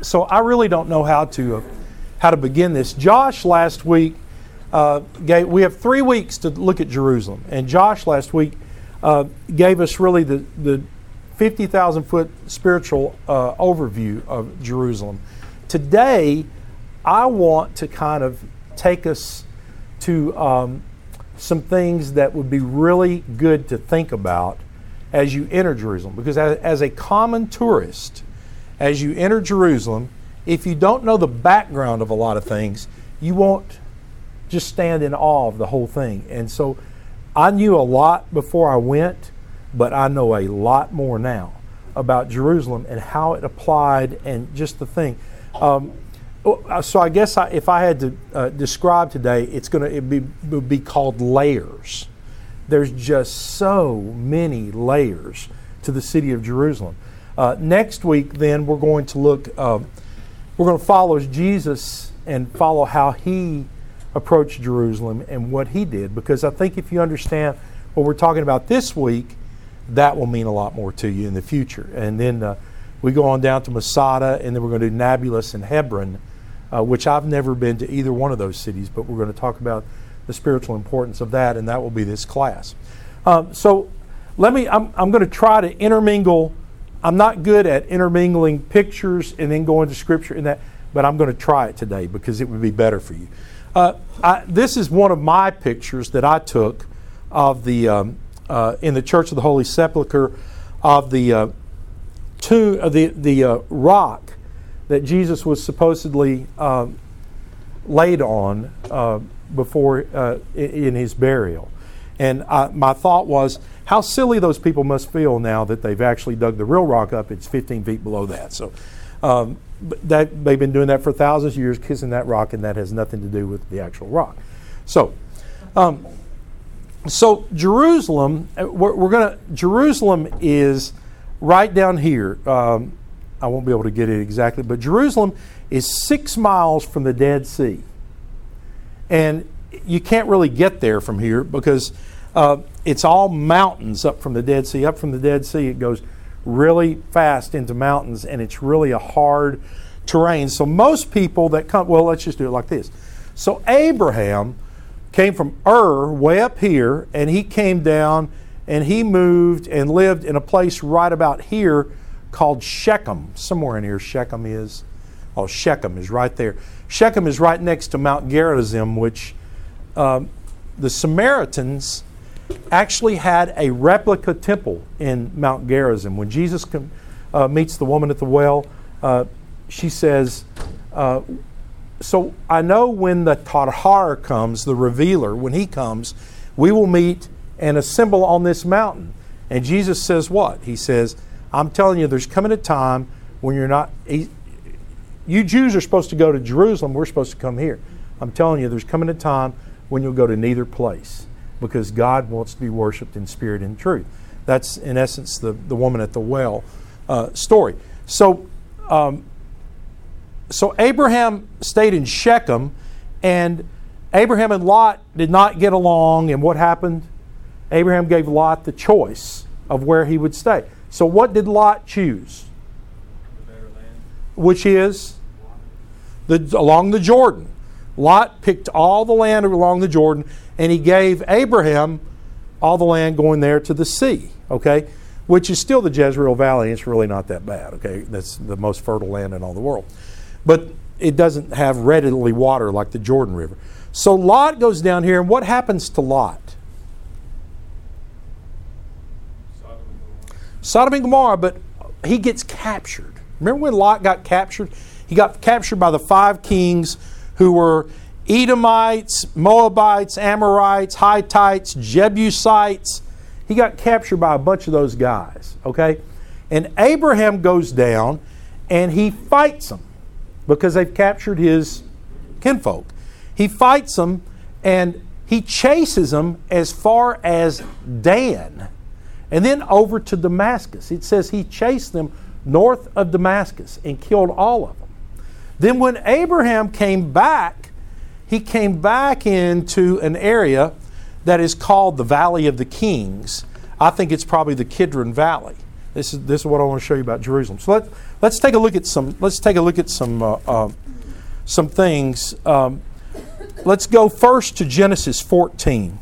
so I really don't know how to uh, how to begin this. Josh last week uh, gave, we have three weeks to look at Jerusalem, and Josh last week uh, gave us really the the fifty thousand foot spiritual uh, overview of Jerusalem. Today, I want to kind of take us to um, some things that would be really good to think about as you enter Jerusalem. Because as, as, a common tourist, as you enter Jerusalem, if you don't know the background of a lot of things, you won't just stand in awe of the whole thing. And so I knew a lot before I went, but I know a lot more now about Jerusalem and how it applied and just the thing. Um, uh, so I guess I, if I had to uh, describe today, it's going to be, be called layers. There's just so many layers to the city of Jerusalem. Uh, next week, then we're going to look. Uh, we're going to follow Jesus and follow how he approached Jerusalem and what he did, because I think if you understand what we're talking about this week, that will mean a lot more to you in the future. And then uh, we go on down to Masada, and then we're going to do Nablus and Hebron uh, which I've never been to either one of those cities, but we're going to talk about the spiritual importance of that, and that will be this class. Um, so let me, I'm, I'm going to try to intermingle. I'm not good at intermingling pictures and then going to scripture and that, but I'm going to try it today because it would be better for you. Uh, I, this is one of my pictures that I took of the um, uh, in the Church of the Holy Sepulchre of the uh, tomb, uh, the the uh, rock that Jesus was supposedly uh, laid on uh, before in his burial. And my thought was, how silly those people must feel now that they've actually dug the real rock up. It's 15 feet below that. So um, that they've been doing that for thousands of years, kissing that rock, and that has nothing to do with the actual rock. So, um, so Jerusalem, uh, we're, we're going to. Jerusalem is right down here. Um, I won't be able to get it exactly, but Jerusalem is six miles from the Dead Sea. And you can't really get there from here because uh, it's all mountains up from the Dead Sea. Up from the Dead Sea, it goes really fast into mountains and it's really a hard terrain. So, most people that come, well, let's just do it like this. So, Abraham came from Ur, way up here, and he came down and he moved and lived in a place right about here called Shechem. Somewhere in here, Shechem is. Oh, Shechem is right there. Shechem is right next to Mount Gerizim, which uh, the Samaritans actually had a replica temple in Mount Gerizim. When Jesus uh, meets the woman at the well, uh, she says, uh, So I know when the Tahar comes, the revealer, when he comes, we will meet and assemble on this mountain. And Jesus says, What? He says, I'm telling you, there's coming a time when you're not. You Jews are supposed to go to Jerusalem. We're supposed to come here. I'm telling you, there's coming a time when you'll go to neither place because God wants to be worshiped in spirit and truth. That's, in essence, the, the woman at the well uh, story. So, um, so Abraham stayed in Shechem, and Abraham and Lot did not get along. And what happened? Abraham gave Lot the choice of where he would stay. So, what did Lot choose? Which is the, along the Jordan. Lot picked all the land along the Jordan, and he gave Abraham all the land going there to the sea. Okay, which is still the Jezreel Valley. It's really not that bad. Okay, that's the most fertile land in all the world, but it doesn't have readily water like the Jordan River. So Lot goes down here, and what happens to Lot? Sodom and Gomorrah, but he gets captured. Remember when Lot got captured? He got captured by the five kings who were Edomites, Moabites, Amorites, Hittites, Jebusites. He got captured by a bunch of those guys, okay? And Abraham goes down and he fights them because they've captured his kinfolk. He fights them and he chases them as far as Dan and then over to Damascus. It says he chased them north of Damascus and killed all of them. Then, when Abraham came back, he came back into an area that is called the Valley of the Kings. I think it's probably the Kidron Valley. This is this is what I want to show you about Jerusalem. So let let's take a look at some let's take a look at some uh, uh, some things. Um, let's go first to Genesis 14.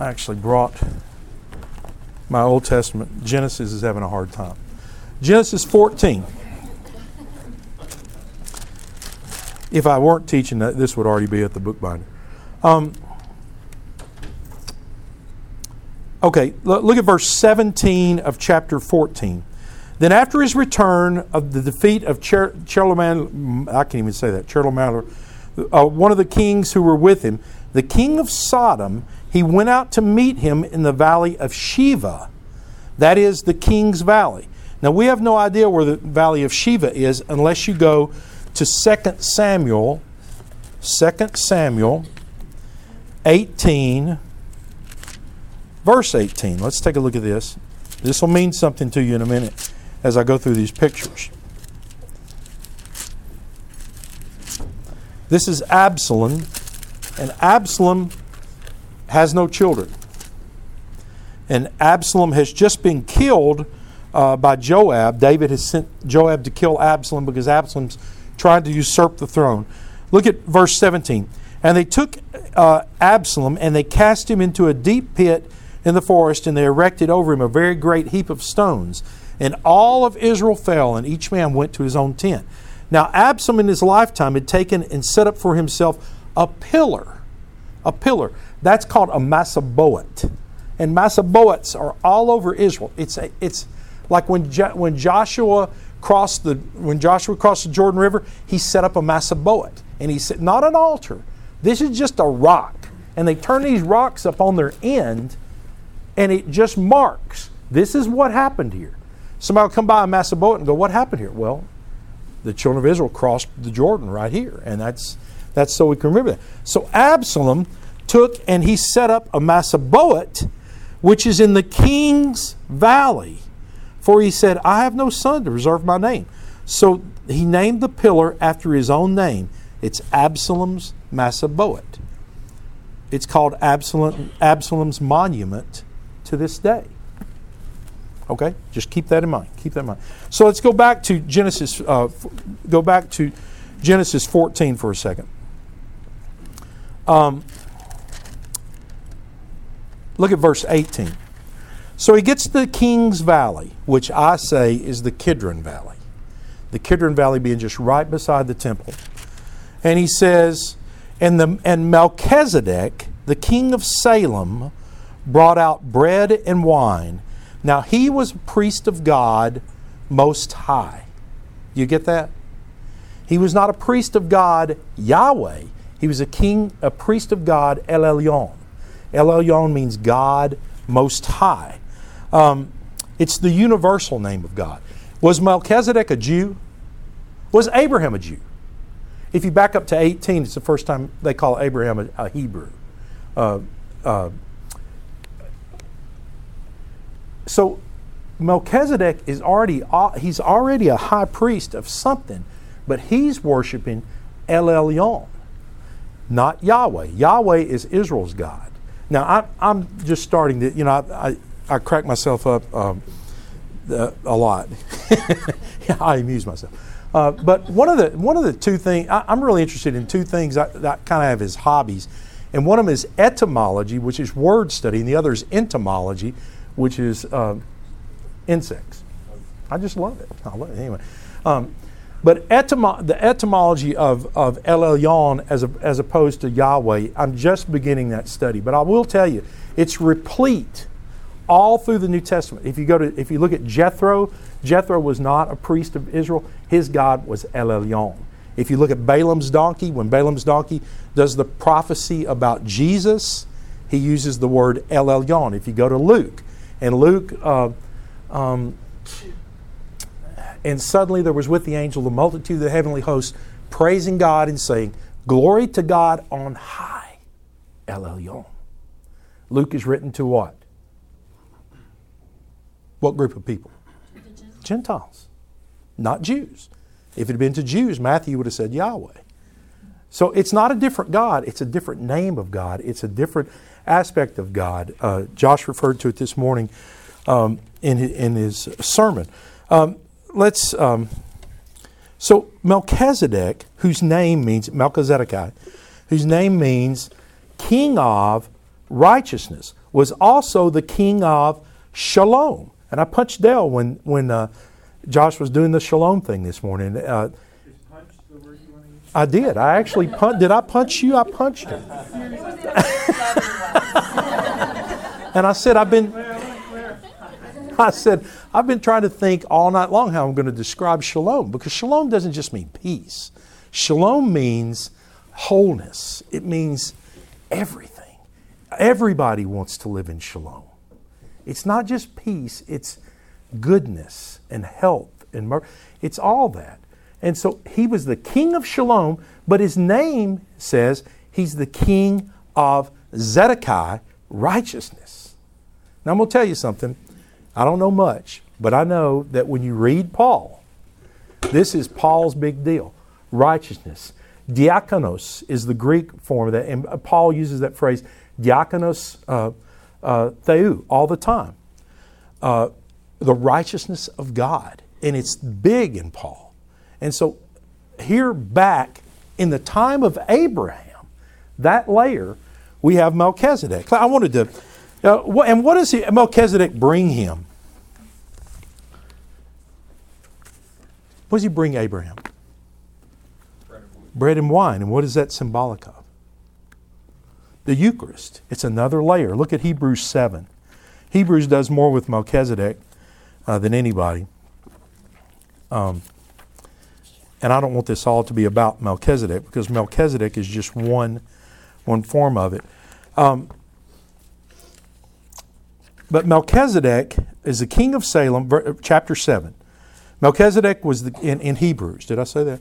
I actually brought my Old Testament. Genesis is having a hard time. Genesis 14. If I weren't teaching that, this would already be at the bookbinder. Um, okay, look at verse 17 of chapter 14. Then, after his return of the defeat of Cher- I can't even say that, Cherlomaler, uh, one of the kings who were with him, the king of Sodom, he went out to meet him in the valley of Shaveh, that is the king's valley. Now, we have no idea where the valley of Shaveh is unless you go to 2 Samuel, 2 Samuel 18, verse 18. Let's take a look at this. This will mean something to you in a minute as I go through these pictures. This is Absalom, and Absalom has no children. And Absalom has just been killed uh, by Joab. David has sent Joab to kill Absalom because Absalom's trying to usurp the throne. Look at verse 17. And they took uh, Absalom and they cast him into a deep pit in the forest, and they erected over him a very great heap of stones. And all of Israel fell, and each man went to his own tent. Now, Absalom in his lifetime had taken and set up for himself a pillar. A pillar. That's called a Massaboat. And Massaboats are all over Israel. It's, a, it's like when, when Joshua crossed the when Joshua crossed the Jordan River, he set up a Massaboat. And he said, not an altar. This is just a rock. And they turn these rocks up on their end, and it just marks. This is what happened here. Somebody will come by a Massaboat and go, What happened here? Well, the children of Israel crossed the Jordan right here. And that's that's so we can remember that. So Absalom took and he set up a Massaboat, which is in the king's valley. For he said, I have no son to reserve my name. So he named the pillar after his own name. It's Absalom's Massaboat. It's called Absalom, Absalom's monument to this day. Okay, just keep that in mind. Keep that in mind. So let's go back to Genesis. Uh, go back to Genesis 14 for a second. Um, look at verse 18. So he gets to the King's Valley, which I say is the Kidron Valley. The Kidron Valley being just right beside the temple. And he says, and, the, and Melchizedek, the king of Salem, brought out bread and wine now, he was a priest of God most high. You get that? He was not a priest of God Yahweh. He was a king, a priest of God El Elyon. El Elyon means God most high. Um, it's the universal name of God. Was Melchizedek a Jew? Was Abraham a Jew? If you back up to 18, it's the first time they call Abraham a, a Hebrew. Uh, uh, so Melchizedek is already uh, he's already a high priest of something, but he's worshiping El Elyon, not Yahweh. Yahweh is Israel's God. Now I, am just starting to you know I, I, I crack myself up um, uh, a lot. I amuse myself. Uh, but one of the one of the two things I, am really interested in two things that, that kind of have as hobbies, and one of them is etymology, which is word study, and the other is entomology, which is uh, insects. I just love it. I love it anyway. Um, but etymo- the etymology of, of El Elyon as, a, as opposed to Yahweh, I'm just beginning that study. But I will tell you, it's replete all through the New Testament. If you go to, if you look at Jethro, Jethro was not a priest of Israel. His God was El Elyon. If you look at Balaam's donkey, when Balaam's donkey does the prophecy about Jesus, he uses the word El Elyon. If you go to Luke, and Luke, uh, um, and suddenly there was with the angel the multitude of the heavenly hosts praising God and saying, Glory to God on high. El Elyon. Luke is written to what? What group of people? Gentiles, not Jews. If it had been to Jews, Matthew would have said Yahweh. So it's not a different God, it's a different name of God, it's a different aspect of God. Uh, Josh referred to it this morning um, in, in his sermon. Um, let's. Um, so Melchizedek, whose name means Melchizedek, whose name means king of righteousness, was also the king of shalom. And I punched Dell when when uh, Josh was doing the shalom thing this morning. Uh, I did. I actually punch. Did I punch you? I punched him. and I said, I've been. I said, I've been trying to think all night long how I'm going to describe shalom because shalom doesn't just mean peace. Shalom means wholeness. It means everything. Everybody wants to live in shalom. It's not just peace, it's goodness and health and mercy. It's all that. And so he was the king of Shalom, but his name says he's the king of Zedekiah, righteousness. Now I'm going to tell you something. I don't know much, but I know that when you read Paul, this is Paul's big deal righteousness. Diakonos is the Greek form of that, and Paul uses that phrase, diakonos uh, uh, theou, all the time. Uh, the righteousness of God. And it's big in Paul. And so, here back in the time of Abraham, that layer, we have Melchizedek. I wanted to, uh, and what does he, Melchizedek bring him? What does he bring Abraham? Bread and, wine. And what is that symbolic of? The Eucharist. It's another layer. Look at Hebrews 7. Hebrews does more with Melchizedek uh, than anybody. Um, and I don't want this all to be about Melchizedek because Melchizedek is just one, one form of it. Um, but Melchizedek is the king of Salem, chapter 7. Melchizedek was the, in, in Hebrews. Did I say that?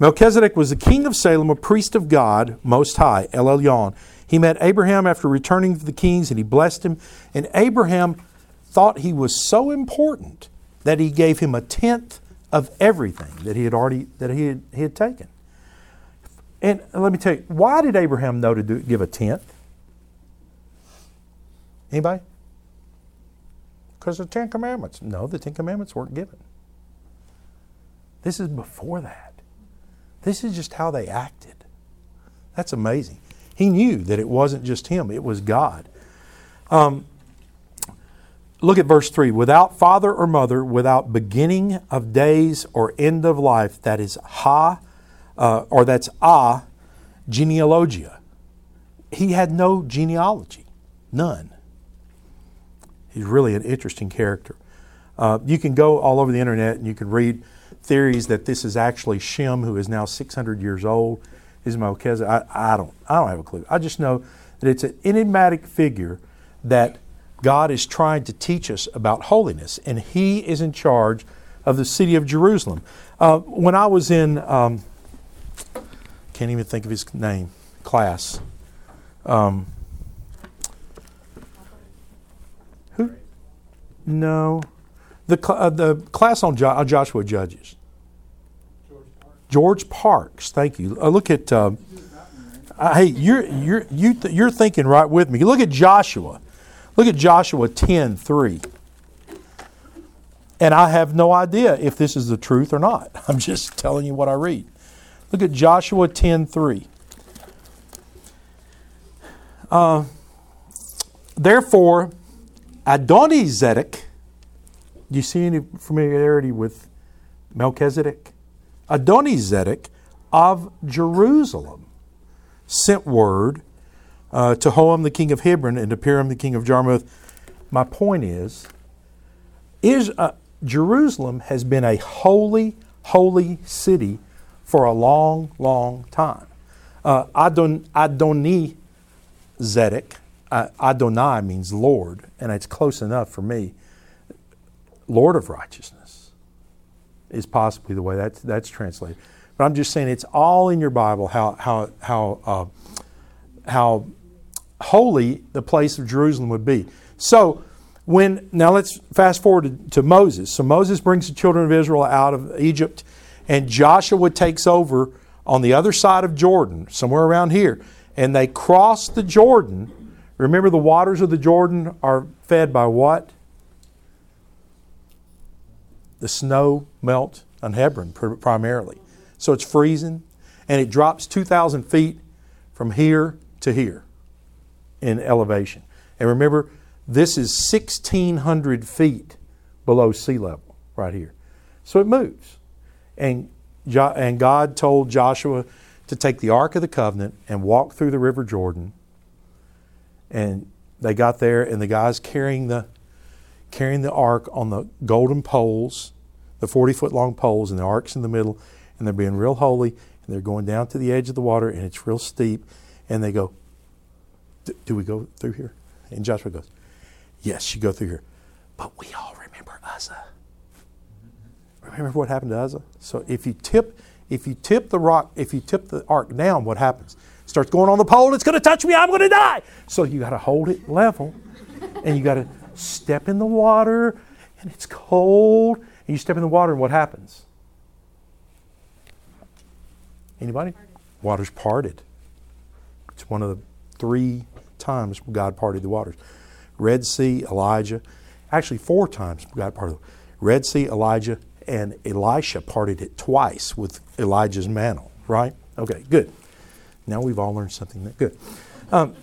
Melchizedek was the king of Salem, a priest of God Most High, El Elyon. He met Abraham after returning to the kings and he blessed him. And Abraham thought he was so important that he gave him a tenth of everything that he had already that he had, he had taken. And let me tell you, why did Abraham know to do, give a tenth? Anybody? Because the Ten Commandments. No, the Ten Commandments weren't given. This is before that. This is just how they acted. That's amazing. He knew that it wasn't just him, it was God. Um, look at verse 3 without father or mother, without beginning of days or end of life, that is ha, uh, or that's ah, genealogia. He had no genealogy, none. He's really an interesting character. Uh, you can go all over the internet and you can read theories that this is actually Shem, who is now 600 years old, is Melchizedek. I, I, don't, I don't have a clue. I just know that it's an enigmatic figure that God is trying to teach us about holiness, and He is in charge of the city of Jerusalem. Uh, when I was in, um, can't even think of his name, class. Um, who? No, the uh, the class on jo- uh, Joshua Judges. George Parks. Thank you. Uh, look at. Uh, uh, hey, you're you're you th- you're thinking right with me. Look at Joshua. Look at Joshua 10 3. And I have no idea if this is the truth or not. I'm just telling you what I read. Look at Joshua 10 3. Uh, Therefore, Adonizedek, do you see any familiarity with Melchizedek? Adonizedek of Jerusalem sent word uh, to Hoham the king of Hebron and to Piram the king of Jarmuth. My point is, is uh, Jerusalem has been a holy, holy city for a long, long time. Uh, Adon, Adoni Zedek, uh, Adonai means Lord, and it's close enough for me. Lord of righteousness is possibly the way that's, that's translated. But I'm just saying it's all in your Bible how, how, how, uh, how holy the place of Jerusalem would be. So, when now let's fast forward to, to, Moses. So Moses brings the children of Israel out of Egypt, and Joshua takes over on the other side of Jordan, somewhere around here, and they cross the Jordan. Remember, the waters of the Jordan are fed by what? The snow melt on Hermon primarily. So it's freezing, and it drops 2,000 feet from here to here in elevation. And remember, this is 1,600 feet below sea level right here. So it moves. And, jo- and God told Joshua to take the Ark of the Covenant and walk through the River Jordan. And they got there, and the guys carrying the, carrying the Ark on the golden poles, the 40 foot long poles, and the Ark's in the middle, and they're being real holy, and they're going down to the edge of the water, and it's real steep. And they go, Do we go through here? And Joshua goes, Yes, you go through here. But we all remember Uzzah. Remember what happened to Uzzah? So if you tip, if you tip the rock, if you tip the ark down, what happens? It starts going on the pole, it's gonna touch me, I'm gonna die. So you gotta hold it level and you gotta step in the water and it's cold. And you step in the water and what happens? Anybody? Water's parted. It's one of the three times God parted the waters. Red Sea, Elijah. Actually, four times God parted Red Sea, Elijah, and Elisha parted it twice with Elijah's mantle, right? Okay, good. Now we've all learned something that good. Um,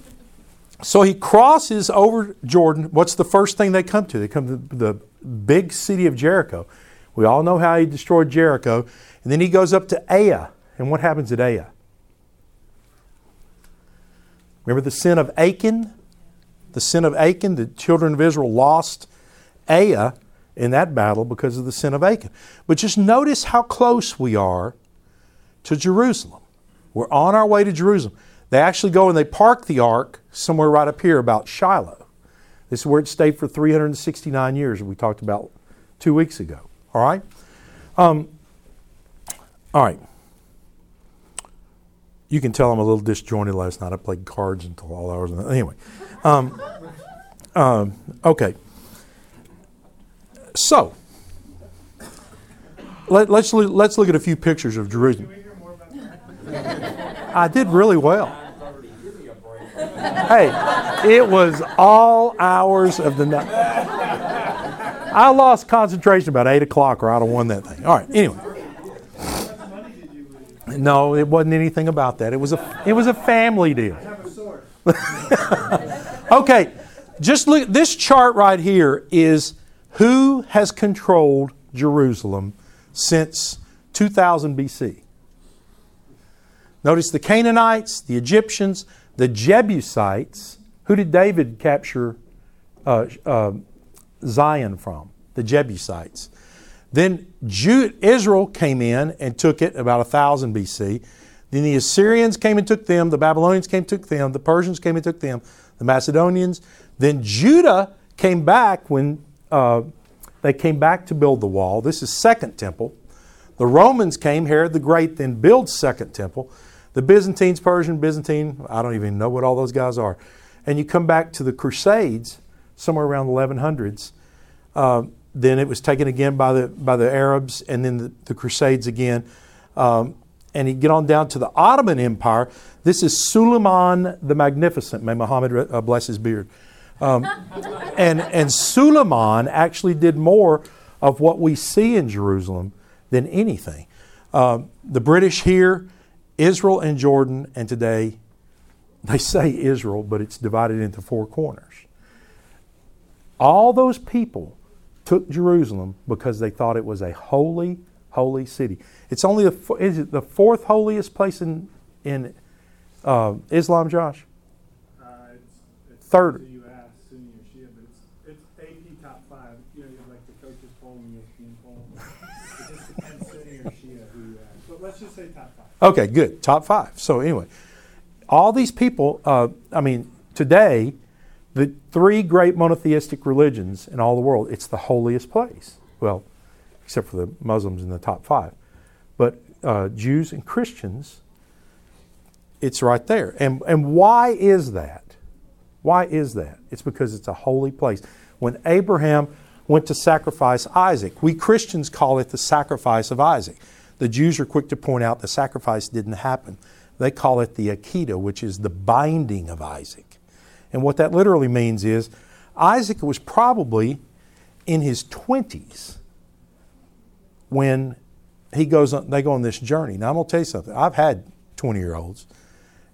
so he crosses over Jordan. What's the first thing they come to? They come to the big city of Jericho. We all know how he destroyed Jericho. And then he goes up to Ai. And what happens at Ai? Remember the sin of Achan? The sin of Achan, the children of Israel lost Ai in that battle because of the sin of Achan. But just notice how close we are to Jerusalem. We're on our way to Jerusalem. They actually go and they park the ark somewhere right up here about Shiloh. This is where it stayed for 369 years, we talked about two weeks ago. All right? Um, all right. You can tell I'm a little disjointed last night. I played cards until all hours. Anyway, um, um, okay. So let, us let's, let's look at a few pictures of Jerusalem. I did really well. Hey, it was all hours of the night. I lost concentration about eight o'clock, or I'd have won that thing. All right. Anyway. No, it wasn't anything about that. It was a it was a family deal. okay, just look. This chart right here is who has controlled Jerusalem since 2000 BC. Notice the Canaanites, the Egyptians, the Jebusites. Who did David capture uh, uh, Zion from? The Jebusites. Then Israel came in and took it about 1000 BC. Then the Assyrians came and took them. The Babylonians came and took them. The Persians came and took them. The Macedonians. Then Judah came back when uh, they came back to build the wall. This is Second Temple. The Romans came. Herod the Great then built Second Temple. The Byzantines, Persian, Byzantine. I don't even know what all those guys are. And you come back to the Crusades, somewhere around the 1100s. Uh, then it was taken again by the by the Arabs, and then the, the Crusades again. Um, and you get on down to the Ottoman Empire. This is Suleiman the Magnificent. May Muhammad uh, bless his beard. Um, and and Suleiman actually did more of what we see in Jerusalem than anything. Um, the British here, Israel and Jordan, and today they say Israel, but it's divided into four corners. All those people took Jerusalem because they thought it was a holy, holy city. It's only the, is it the fourth holiest place in, in uh, Islam, Josh? Uh, it's, it's Third. You ask Sunni or Shia, but it's, it's AP top five. You know, you have like the coaches poll and ESPN poll. it just depends Sunni or Shia who you ask. But let's just say. Okay, good. Top five. So anyway, all these people, uh, I mean, today, the three great monotheistic religions in all the world, it's the holiest place. Well, except for the Muslims in the top five. But uh, Jews and Christians, it's right there. And, and why is that? Why is that? It's because it's a holy place. When Abraham went to sacrifice Isaac, we Christians call it the sacrifice of Isaac. The Jews are quick to point out the sacrifice didn't happen. They call it the Akedah, which is the binding of Isaac. And what that literally means is Isaac was probably in his 20s when he goes on, they go on this journey. Now I'm going to tell you something. I've had 20 year olds,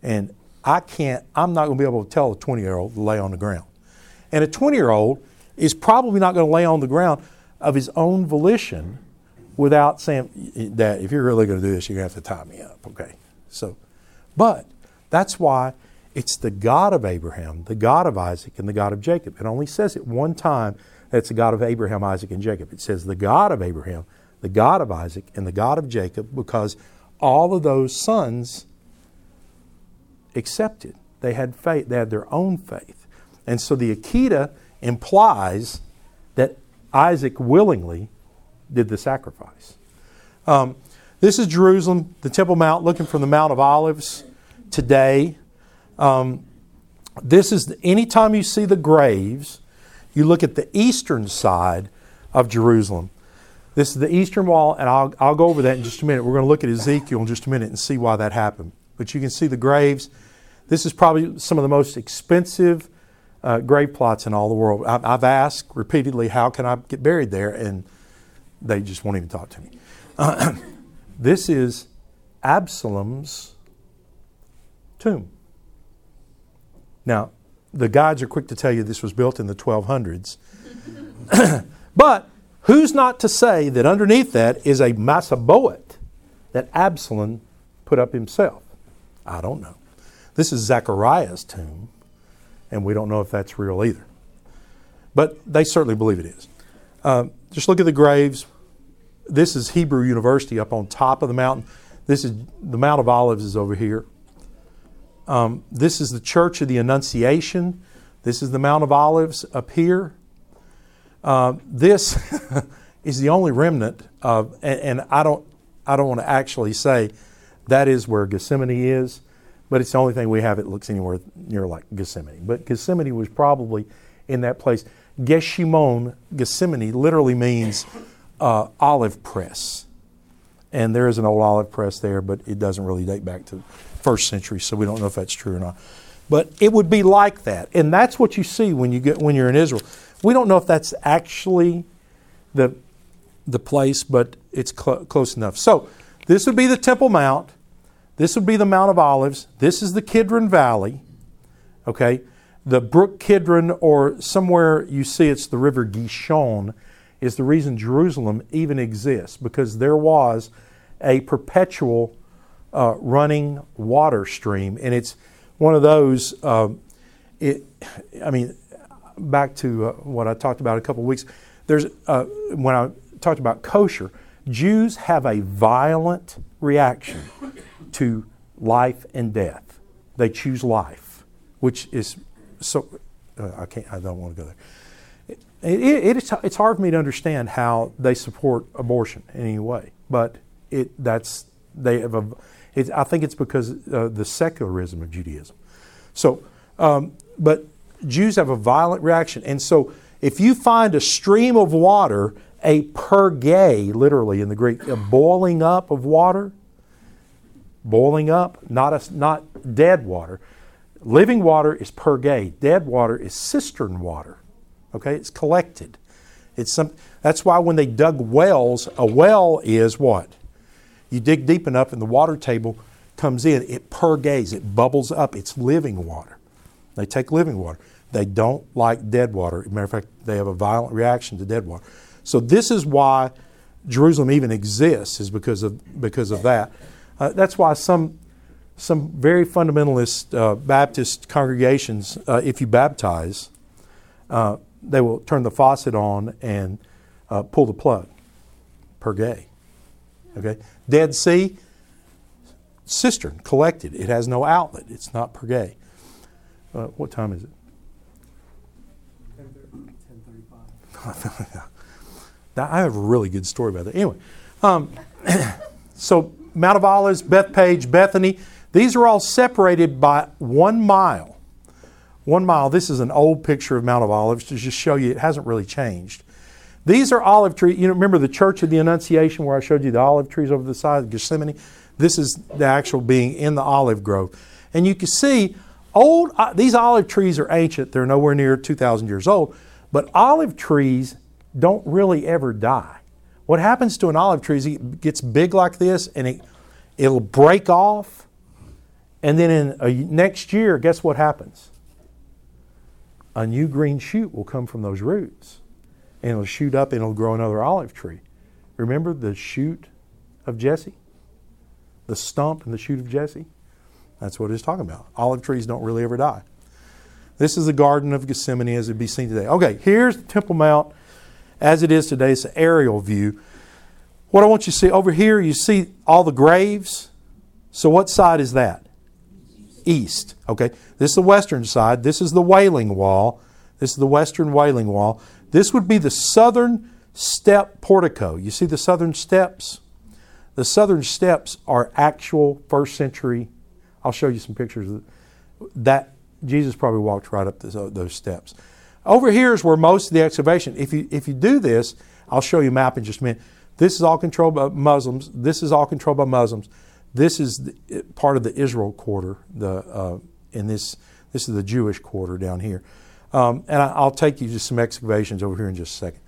and I can't, I'm not going to be able to tell a 20 year old to lay on the ground. And a 20 year old is probably not going to lay on the ground of his own volition without saying, Dad, if you're really going to do this, you're going to have to tie me up. Okay. So, but that's why it's the God of Abraham, the God of Isaac, and the God of Jacob. It only says it one time that it's the God of Abraham, Isaac, and Jacob. It says the God of Abraham, the God of Isaac, and the God of Jacob because all of those sons accepted. They had faith, they had their own faith. And so the Akedah implies that Isaac willingly did the sacrifice. Um, this is Jerusalem, the Temple Mount, looking from the Mount of Olives today. Um, this is anytime you see the graves, you look at the eastern side of Jerusalem. This is the eastern wall, and I'll, I'll go over that in just a minute. We're going to look at Ezekiel in just a minute and see why that happened. But you can see the graves. This is probably some of the most expensive uh, grave plots in all the world. I've, I've, asked repeatedly, how can I get buried there? And they just won't even talk to me. Uh, this is Absalom's tomb. Now, the guides are quick to tell you this was built in the 1200s. but who's not to say that underneath that is a Massaboat that Absalom put up himself? I don't know. This is Zechariah's tomb, and we don't know if that's real either. But they certainly believe it is. Uh, just look at the graves. This is Hebrew University up on top of the mountain. This is the Mount of Olives is over here. Um, this is the Church of the Annunciation. This is the Mount of Olives up here. Uh, this is the only remnant of, and, and, I don't, I don't want to actually say that is where Gethsemane is, but it's the only thing we have that looks anywhere near like Gethsemane. But Gethsemane was probably in that place. Geshimon, Gethsemane, literally means uh, olive press. And there is an old olive press there, but it doesn't really date back to first century, so we don't know if that's true or not. But it would be like that, and that's what you see when you get when you're in Israel. We don't know if that's actually the the place, but it's cl- close enough. So this would be the Temple Mount. This would be the Mount of Olives. This is the Kidron Valley. Okay, the brook Kidron, or somewhere you see it's the river Gishon, is the reason Jerusalem even exists because there was a perpetual uh, running water stream, and it's one of those. Uh, it, I mean, back to uh, what I talked about a couple of weeks. There's uh, when I talked about kosher, Jews have a violent reaction to life and death. They choose life, which is so. Uh, I can't. I don't want to go there. It, it, it's, it's hard for me to understand how they support abortion in any way, but it that's they have a it, I think it's because uh, the secularism of Judaism. So, um, but Jews have a violent reaction. And so, if you find a stream of water, a purge, literally in the Greek, a boiling up of water, boiling up, not, a, not dead water. Living water is purge. Dead water is cistern water. Okay, it's collected. It's some, that's why when they dug wells, a well is what? You dig deep enough and the water table comes in, it purges, it bubbles up, it's living water. They take living water. They don't like dead water. matter of fact, they have a violent reaction to dead water. So this is why Jerusalem even exists, is because of because of that. Uh, that's why some some very fundamentalist uh, Baptist congregations, uh, if you baptize, uh, they will turn the faucet on and uh, pull the plug purge. Okay, Dead Sea, cistern, collected. It has no outlet. It's not purge. Uh, what time is it? 10.35. I have a really good story about that. Anyway, um, so Mount of Olives, Bethphage, Bethany, these are all separated by one mile. One mile. This is an old picture of Mount of Olives to just show you it hasn't really changed. These are olive trees. You know, remember the Church of the Annunciation where I showed you the olive trees over the side of Gethsemane? This is the actual being in the olive grove. And you can see old, uh, these olive trees are ancient. They're nowhere near 2,000 years old. But olive trees don't really ever die. What happens to an olive tree is it gets big like this and it, it'll break off. And then in a, next year, guess what happens? A new green shoot will come from those roots and it'll shoot up and it'll grow another olive tree. Remember the shoot of Jesse? The stump and the shoot of Jesse? That's what it's talking about. Olive trees don't really ever die. This is the Garden of Gethsemane as it'd be seen today. Okay, here's the Temple Mount as it is today. It's an aerial view. What I want you to see over here, you see all the graves. So, what side is that? East. Okay, this is the western side. This is the Wailing Wall. This is the western Wailing Wall. This would be the southern step portico. You see the southern steps? The southern steps are actual first century. I'll show you some pictures. That Jesus probably walked right up those steps. Over here is where most of the excavation. If you if you do this, I'll show you a map in just a minute. This is all controlled by Muslims. This is all controlled by Muslims. This is the, part of the Israel quarter. The uh, in this this is the Jewish quarter down here. Um, and I, will take you to some excavations over here in just a second.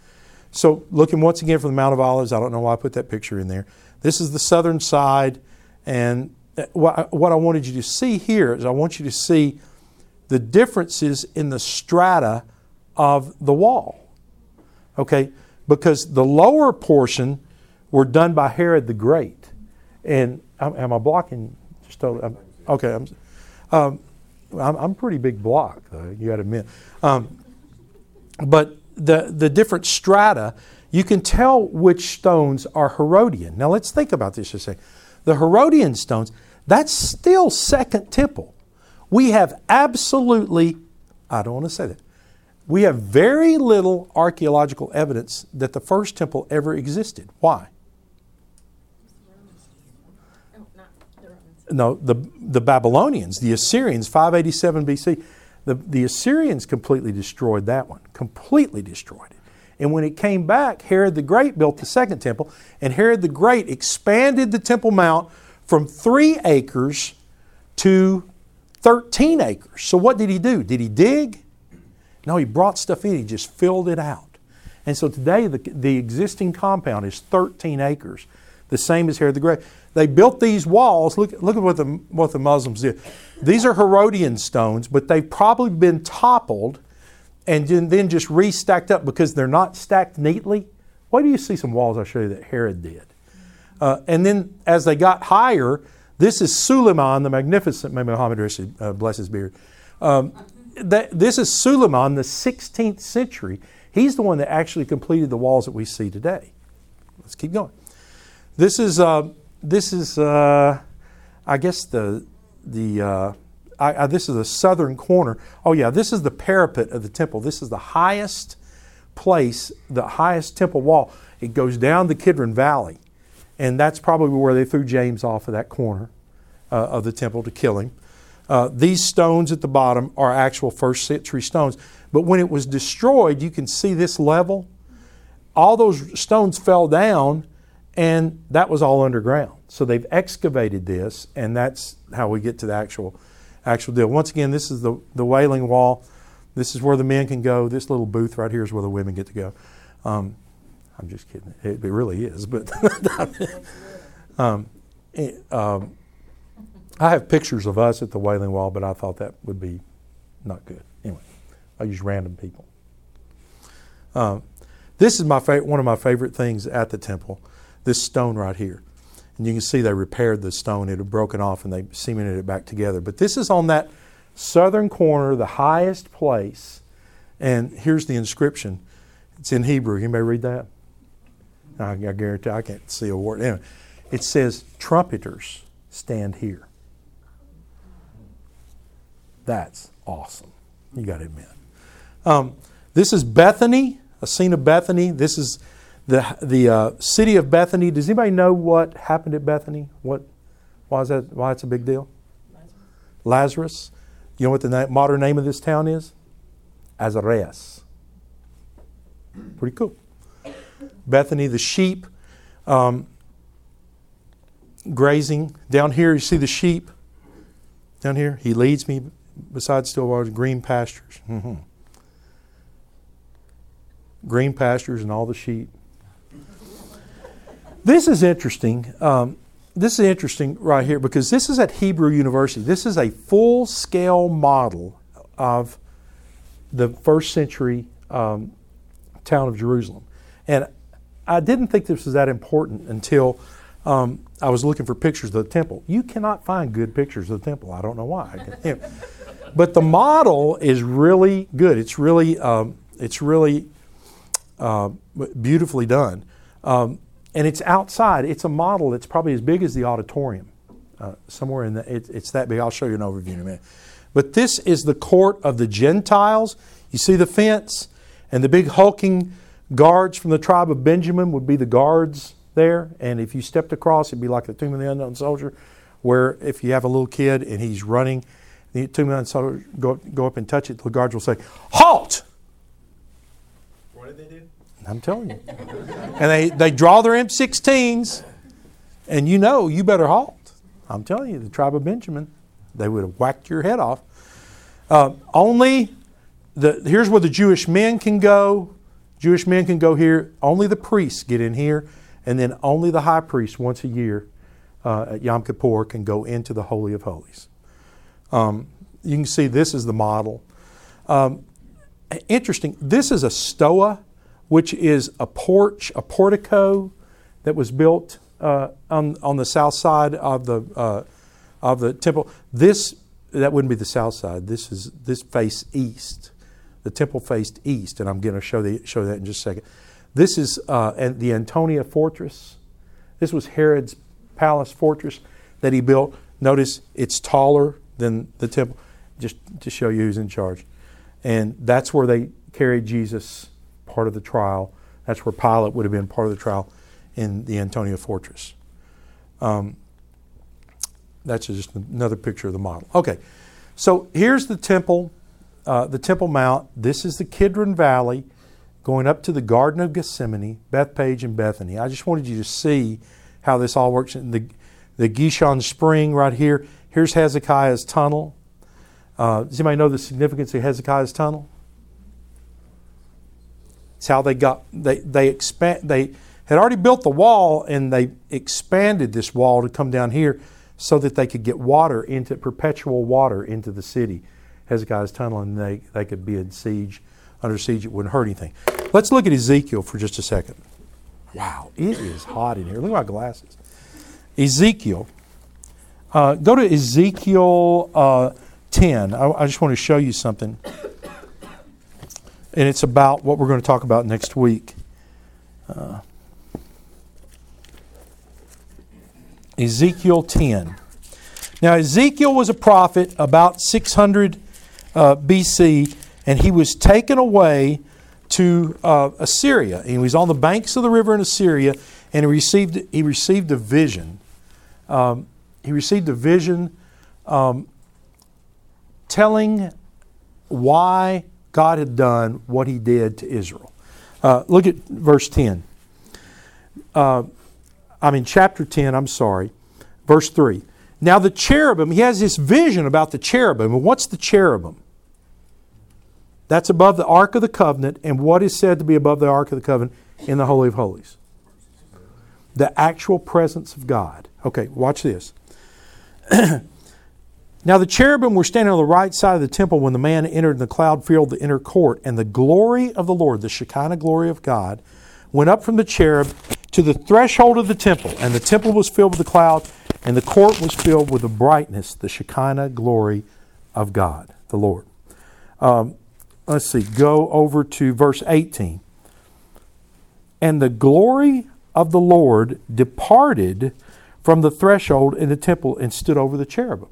So, looking once again from the Mount of Olives, I don't know why I put that picture in there. This is the southern side, and uh, what I, what I wanted you to see here is I want you to see the differences in the strata of the wall. Okay, because the lower portion were done by Herod the Great, and am I blocking? Just totally. I'm, okay, I'm. Um, I'm, I'm pretty big block, though, you got to admit. Um, but the, the different strata, you can tell which stones are Herodian. Now let's think about this just a second. The Herodian stones, that's still Second Temple. We have absolutely, I don't want to say that, we have very little archaeological evidence that the first temple ever existed. Why? No, the, the Babylonians, the Assyrians, 587 BC, the, the Assyrians completely destroyed that one, completely destroyed it. And when it came back, Herod the Great built the second temple, and Herod the Great expanded the Temple Mount from three acres to 13 acres. So what did he do? Did he dig? No, he brought stuff in, he just filled it out. And so today, the, the existing compound is 13 acres, the same as Herod the Great. They built these walls. Look, look at what the, what the Muslims did. These are Herodian stones, but they've probably been toppled and then just restacked up because they're not stacked neatly. Why do you see some walls I show you that Herod did? Uh, and then as they got higher, this is Suleiman the Magnificent. May Muhammad uh, bless his beard. Um, that, this is Suleiman, the 16th century. He's the one that actually completed the walls that we see today. Let's keep going. This is uh, this is, uh, I guess, the, the uh, I, I, this is the southern corner. Oh, yeah, this is the parapet of the temple. This is the highest place, the highest temple wall. It goes down the Kidron Valley. And that's probably where they threw James off of that corner uh, of the temple to kill him. Uh, these stones at the bottom are actual first century stones. But when it was destroyed, you can see this level. All those stones fell down and that was all underground. So they've excavated this, and that's how we get to the actual, actual deal. Once again, this is the, the Wailing Wall. This is where the men can go. This little booth right here is where the women get to go. Um, I'm just kidding. It, it really is, but um, it, um, I have pictures of us at the Wailing Wall, but I thought that would be not good. Anyway, I use random people. Um, this is my fa- one of my favorite things at the temple this stone right here. And you can see they repaired the stone. It had broken off and they cemented it back together. But this is on that southern corner, the highest place. And here's the inscription. It's in Hebrew. Anybody read that? I, I guarantee I can't see a word. Anyway, it says, Trumpeters stand here. That's awesome. You got to admit. Um, this is Bethany, a scene of Bethany. This is the, the uh, city of Bethany, does anybody know what happened at Bethany? What, why is that? Why it's a big deal? Lazarus. Lazarus. You know what the na- modern name of this town is? Azareas. Pretty cool. Bethany, the sheep um, grazing. Down here, you see the sheep. Down here, he leads me beside still waters, green pastures. Mm-hmm. Green pastures and all the sheep. This is interesting. Um, this is interesting right here because this is at Hebrew University. This is a full scale model of the first century um, town of Jerusalem. And I didn't think this was that important until um, I was looking for pictures of the temple. You cannot find good pictures of the temple. I don't know why. but the model is really good. It's really, um, it's really uh, beautifully done. And it's outside. It's a model that's probably as big as the auditorium, uh, somewhere in the. It, it's that big. I'll show you an overview in a minute. But this is the court of the Gentiles. You see the fence, and the big hulking guards from the tribe of Benjamin would be the guards there. And if you stepped across, it'd be like the tomb of the unknown soldier, where if you have a little kid and he's running, the tomb of the unknown soldier go, go up and touch it, the guards will say, "Halt!" What did they do? I'm telling you. and they, they draw their M16s, and you know you better halt. I'm telling you, the tribe of Benjamin, they would have whacked your head off. Uh, only the here's where the Jewish men can go. Jewish men can go here. Only the priests get in here, and then only the high priest once a year uh, at Yom Kippur can go into the Holy of Holies. Um, you can see this is the model. Um, interesting. This is a stoa which is a porch, a portico that was built uh, on, on the south side of the, uh, of the temple. This, that wouldn't be the south side. This is this face east. The temple faced east, and I'm going to show, the, show that in just a second. This is uh, the Antonia fortress. This was Herod's palace fortress that he built. Notice it's taller than the temple, just to show you who's in charge. And that's where they carried Jesus part of the trial. That's where Pilate would have been part of the trial in the Antonia fortress. Um, that's just another picture of the model. Okay, so here's the temple, uh, the Temple Mount. This is the Kidron Valley going up to the Garden of Gethsemane, Bethphage, and Bethany. I just wanted you to see how this all works. In the, the Gihon Spring right here. Here's Hezekiah's tunnel. Uh, does anybody know the significance of Hezekiah's tunnel? It's how they got they they expand they had already built the wall and they expanded this wall to come down here so that they could get water into perpetual water into the city. Hezekiah's tunnel and they, they could be in siege under siege, it wouldn't hurt anything. Let's look at Ezekiel for just a second. Wow, it is hot in here. Look at my glasses. Ezekiel. Uh, go to Ezekiel uh, 10. I, I just want to show you something and it's about what we're going to talk about next week. Uh, Ezekiel 10. Now, Ezekiel was a prophet about 600 uh, BC, and he was taken away to uh, Assyria. He was on the banks of the river in Assyria, and he received, he received a vision. Um, he received a vision um, telling why God had done what he did to Israel. Uh, look at verse 10. Uh, I mean, chapter 10, I'm sorry, verse 3. Now, the cherubim, he has this vision about the cherubim. And what's the cherubim? That's above the Ark of the Covenant, and what is said to be above the Ark of the Covenant in the Holy of Holies? The actual presence of God. Okay, watch this. Now the cherubim were standing on the right side of the temple when the man entered, and the cloud filled the inner court. And the glory of the Lord, the Shekinah glory of God, went up from the cherub to the threshold of the temple. And the temple was filled with the cloud, and the court was filled with the brightness, the Shekinah glory of God, the Lord. Um, let's see, go over to verse 18. And the glory of the Lord departed from the threshold in the temple and stood over the cherubim.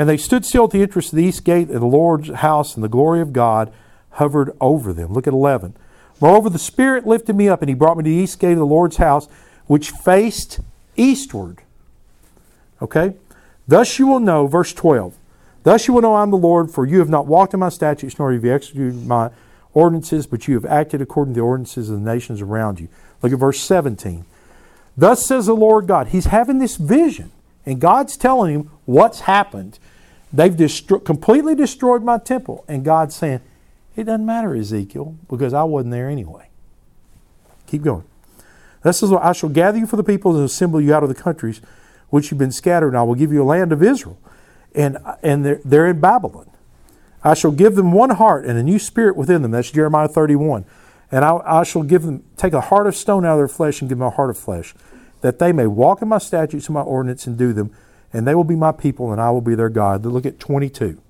And they stood still at the entrance of the east gate of the Lord's house, and the glory of God hovered over them. Look at 11. Moreover, the Spirit lifted me up, and he brought me to the east gate of the Lord's house, which faced eastward. Okay? Thus you will know, verse 12. Thus you will know I am the Lord, for you have not walked in my statutes, nor have you executed my ordinances, but you have acted according to the ordinances of the nations around you. Look at verse 17. Thus says the Lord God. He's having this vision, and God's telling him what's happened. They've destro- completely destroyed my temple, and God's saying, It doesn't matter, Ezekiel, because I wasn't there anyway. Keep going. This is what I shall gather you for the people and assemble you out of the countries which you've been scattered, and I will give you a land of Israel. And, and they're, they're in Babylon. I shall give them one heart and a new spirit within them. That's Jeremiah 31. And I, I, shall give them, take a heart of stone out of their flesh and give them a heart of flesh, that they may walk in my statutes and my ordinances and do them, and they will be my people, and I will be their God. Look at 22.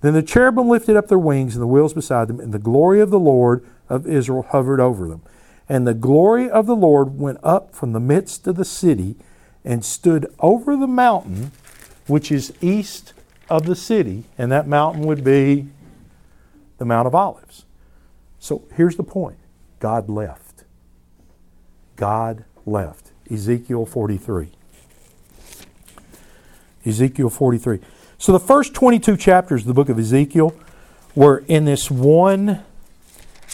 Then the cherubim lifted up their wings and the wheels beside them, and the glory of the Lord of Israel hovered over them. And the glory of the Lord went up from the midst of the city and stood over the mountain which is east of the city, and that mountain would be the Mount of Olives. So here's the point God left. God left. Ezekiel 43. Ezekiel 43. So the first 22 chapters of the book of Ezekiel were in this one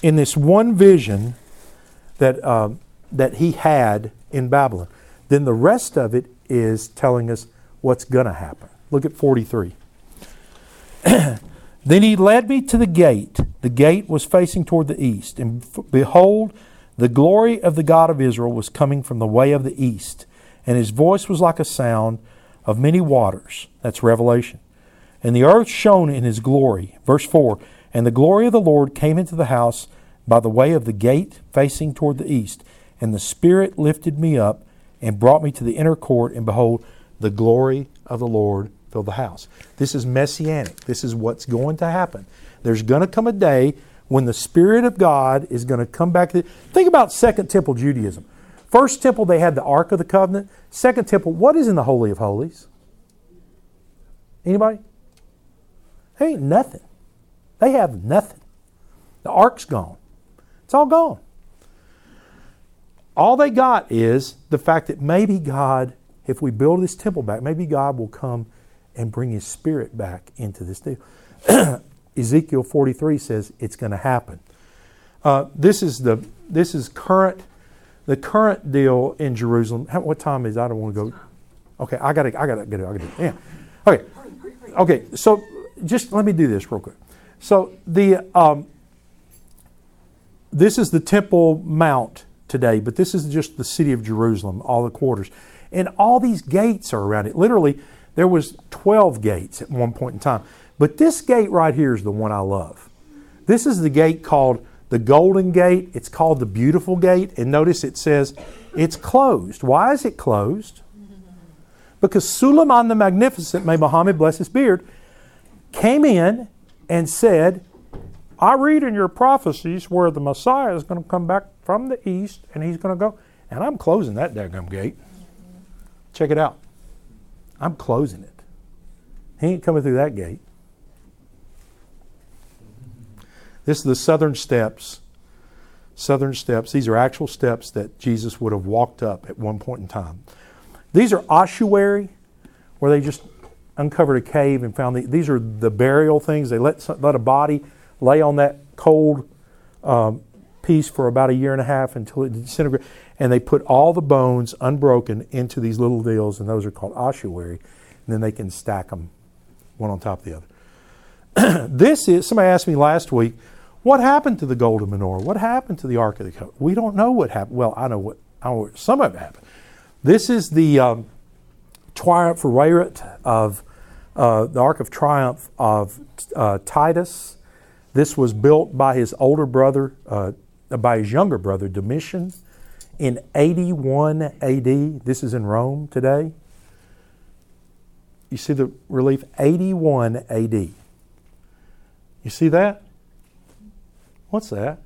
in this one vision that um, that he had in Babylon. Then the rest of it is telling us what's going to happen. Look at 43. then he led me to the gate. The gate was facing toward the east, and behold, the glory of the God of Israel was coming from the way of the east, and his voice was like a sound of many waters. That's Revelation. And the earth shone in his glory. Verse 4 And the glory of the Lord came into the house by the way of the gate facing toward the east. And the Spirit lifted me up and brought me to the inner court, and behold, the glory of the Lord filled the house. This is messianic. This is what's going to happen. There's going to come a day when the Spirit of God is going to come back. Think about Second Temple Judaism. First temple, they had the Ark of the Covenant. Second temple, what is in the Holy of Holies? Anybody? There ain't nothing. They have nothing. The ark's gone. It's all gone. All they got is the fact that maybe God, if we build this temple back, maybe God will come and bring His Spirit back into this deal. Ezekiel 43 says it's going to happen. Uh, this is the this is current the current deal in Jerusalem. How, what time is? It? I don't want to go. Okay, I got to I got to get it. I got to. Yeah. Okay. Okay. So just let me do this real quick. So the um, this is the Temple Mount today, but this is just the city of Jerusalem, all the quarters. And all these gates are around it. Literally, there was 12 gates at one point in time. But this gate right here is the one I love. This is the gate called the Golden Gate. It's called the Beautiful Gate. And notice it says it's closed. Why is it closed? Because Suleiman the Magnificent, may Muhammad bless his beard, came in and said, I read in your prophecies where the Messiah is going to come back from the east and he's going to go. And I'm closing that daggum gate. Check it out. I'm closing it. He ain't coming through that gate. This is the southern steps. Southern steps. These are actual steps that Jesus would have walked up at one point in time. These are ossuary, where they just uncovered a cave and found the, these are the burial things. They let, let a body lay on that cold um, piece for about a year and a half until it disintegrated. And they put all the bones unbroken into these little deals, and those are called ossuary. And then they can stack them one on top of the other. this is, somebody asked me last week, what happened to the golden menorah? What happened to the Ark of the Covenant? We don't know what happened. Well, I know what, I know what some of it happened. This is the um, triumvirate of uh, the Ark of Triumph of uh, Titus. This was built by his older brother, uh, by his younger brother, Domitian, in 81 AD. This is in Rome today. You see the relief? 81 AD. You see that? What's that?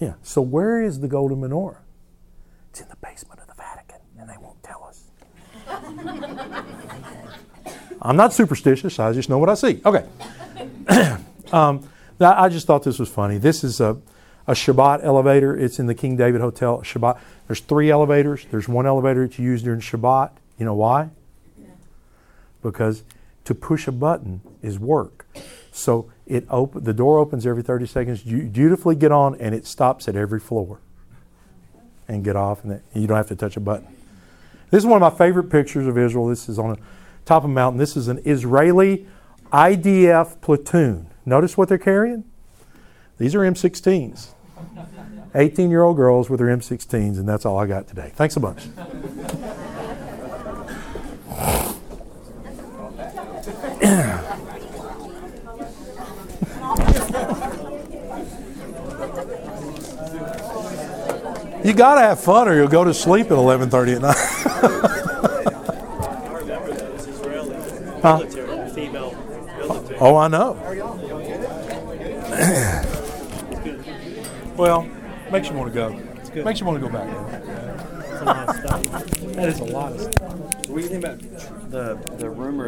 Yeah. So where is the golden menorah? It's in the basement of the Vatican, and they won't tell us. I'm not superstitious. I just know what I see. Okay. um, I just thought this was funny. This is a, a Shabbat elevator. It's in the King David Hotel. Shabbat. There's three elevators. There's one elevator that you use during Shabbat. You know why? Because to push a button is work. So it op- the door opens every 30 seconds. You dutifully get on, and it stops at every floor. And get off, and you don't have to touch a button. This is one of my favorite pictures of Israel. This is on the top of a mountain. This is an Israeli IDF platoon. Notice what they're carrying? These are M16s. 18 year old girls with their M16s, and that's all I got today. Thanks a bunch. You got to have fun or you'll go to sleep at 11:30 at night. I remember those Israeli Huh? military, female military. Oh, I know. well, makes you want to go. good. Makes you want to go back. That's a lot of stuff. That is a lot of stuff. What do you think about the the rumor